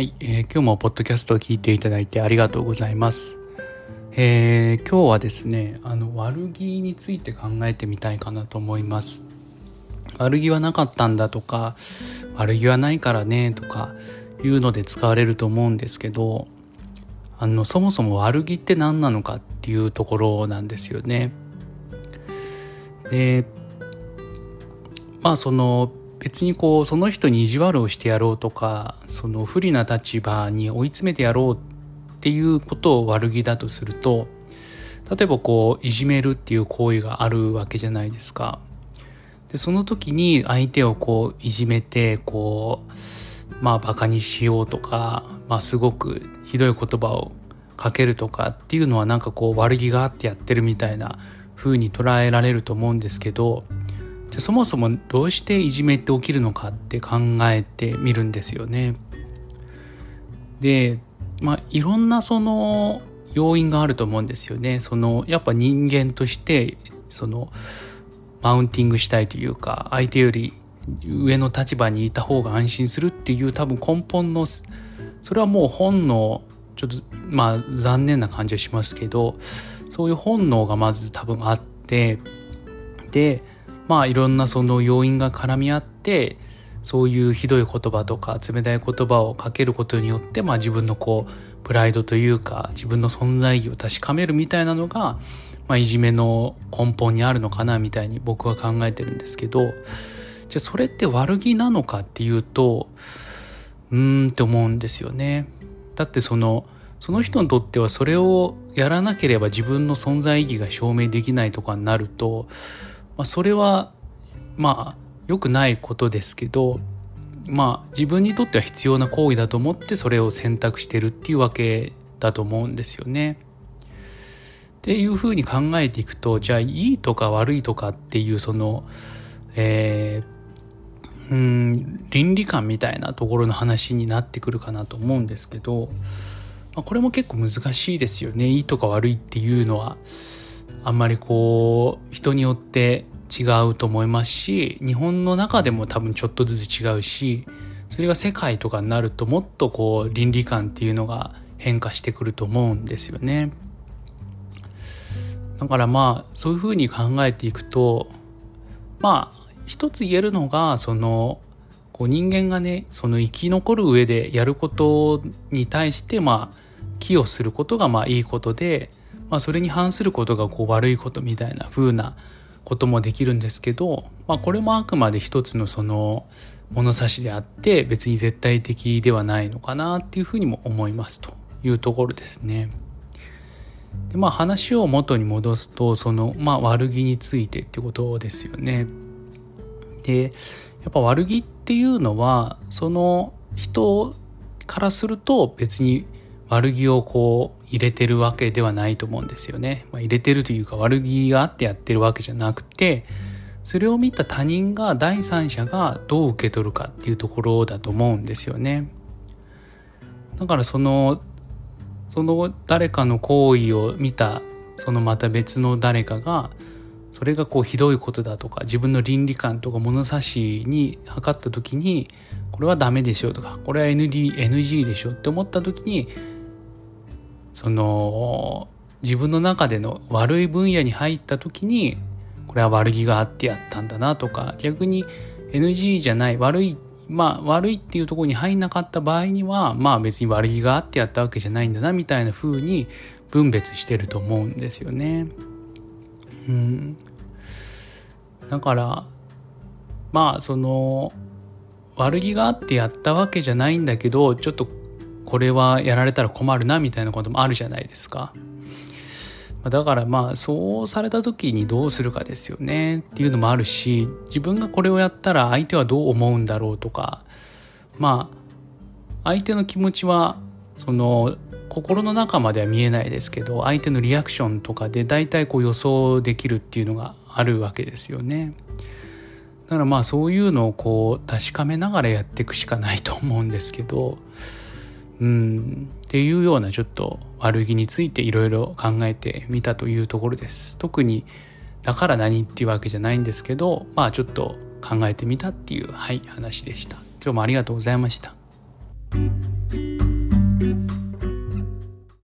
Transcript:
はい、えー、今日もポッドキャストを聞いていただいてありがとうございます。えー、今日はですね、あの悪気について考えてみたいかなと思います。悪気はなかったんだとか、悪気はないからねとかいうので使われると思うんですけど、あのそもそも悪気って何なのかっていうところなんですよね。で、まあその別にこうその人に意地悪をしてやろうとかその不利な立場に追い詰めてやろうっていうことを悪気だとすると例えばこういじめるっていう行為があるわけじゃないですか。でその時に相手をこういじめてこうまあバカにしようとか、まあ、すごくひどい言葉をかけるとかっていうのはなんかこう悪気があってやってるみたいな風に捉えられると思うんですけどじゃそもそもどうしていじめって起きるのかって考えてみるんですよね。で、まあ、いろんなその要因があると思うんですよね。そのやっぱ人間としてそのマウンティングしたいというか相手より上の立場にいた方が安心するっていう多分根本のそれはもう本能ちょっとまあ残念な感じはしますけどそういう本能がまず多分あってでまあいろんなその要因が絡み合ってそういうひどい言葉とか冷たい言葉をかけることによって、まあ、自分のこうプライドというか自分の存在意義を確かめるみたいなのが、まあ、いじめの根本にあるのかなみたいに僕は考えてるんですけどじゃあそれって悪気なのかっていうとうーんって思うんですよね。だってそのその人にとってはそれをやらなければ自分の存在意義が証明できないとかになるとまあ、それはまあ良くないことですけどまあ自分にとっては必要な行為だと思ってそれを選択してるっていうわけだと思うんですよね。っていうふうに考えていくとじゃあいいとか悪いとかっていうそのえー、うん倫理観みたいなところの話になってくるかなと思うんですけど、まあ、これも結構難しいですよねいいとか悪いっていうのはあんまりこう人によって違うと思いますし日本の中でも多分ちょっとずつ違うしそれが世界とかになるともっとこう倫理観っていうのが変化してくると思うんですよね。だからまあそういうふうに考えていくとまあ一つ言えるのがそのこう人間がねその生き残る上でやることに対してまあ寄与することがまあいいことでまあ、それに反することがこう悪いことみたいな風なこともできるんですけど、まあ、これもあくまで一つのその物差しであって別に絶対的ではないのかなっていうふうにも思いますというところですね。でまあ話を元に戻すとその、まあ、悪気についてってことですよね。でやっぱ悪気っていうのはその人からすると別に悪気をこう入れてるわけではないと思うんですよね。まあ、入れてるというか悪気があってやってるわけじゃなくてそれを見た他人が第三者がどう受け取るかっていうところだと思うんですよね。だからそのその誰かの行為を見たそのまた別の誰かがそれがこうひどいことだとか自分の倫理観とか物差しに測った時にこれはダメでしょとかこれは ND NG でしょって思った時にその自分の中での悪い分野に入った時にこれは悪気があってやったんだなとか逆に NG じゃない悪いまあ悪いっていうところに入んなかった場合にはまあ別に悪気があってやったわけじゃないんだなみたいな風に分別してると思うんですよね。うん、だからまあその悪気があってやったわけじゃないんだけどちょっとこれはやられたら困るなみたいなこともあるじゃないですか。だからまあそうされた時にどうするかですよねっていうのもあるし自分がこれをやったら相手はどう思うんだろうとかまあ相手の気持ちはその心の中までは見えないですけど相手のリアクションとかで大体こう予想できるっていうのがあるわけですよね。だからまあそういうのをこう確かめながらやっていくしかないと思うんですけどうんっていうようなちょっと悪気についていろいろ考えてみたというところです。特にだから何っていうわけじゃないんですけどまあちょっと考えてみたっていうはい話でした。今日もありがとうございました。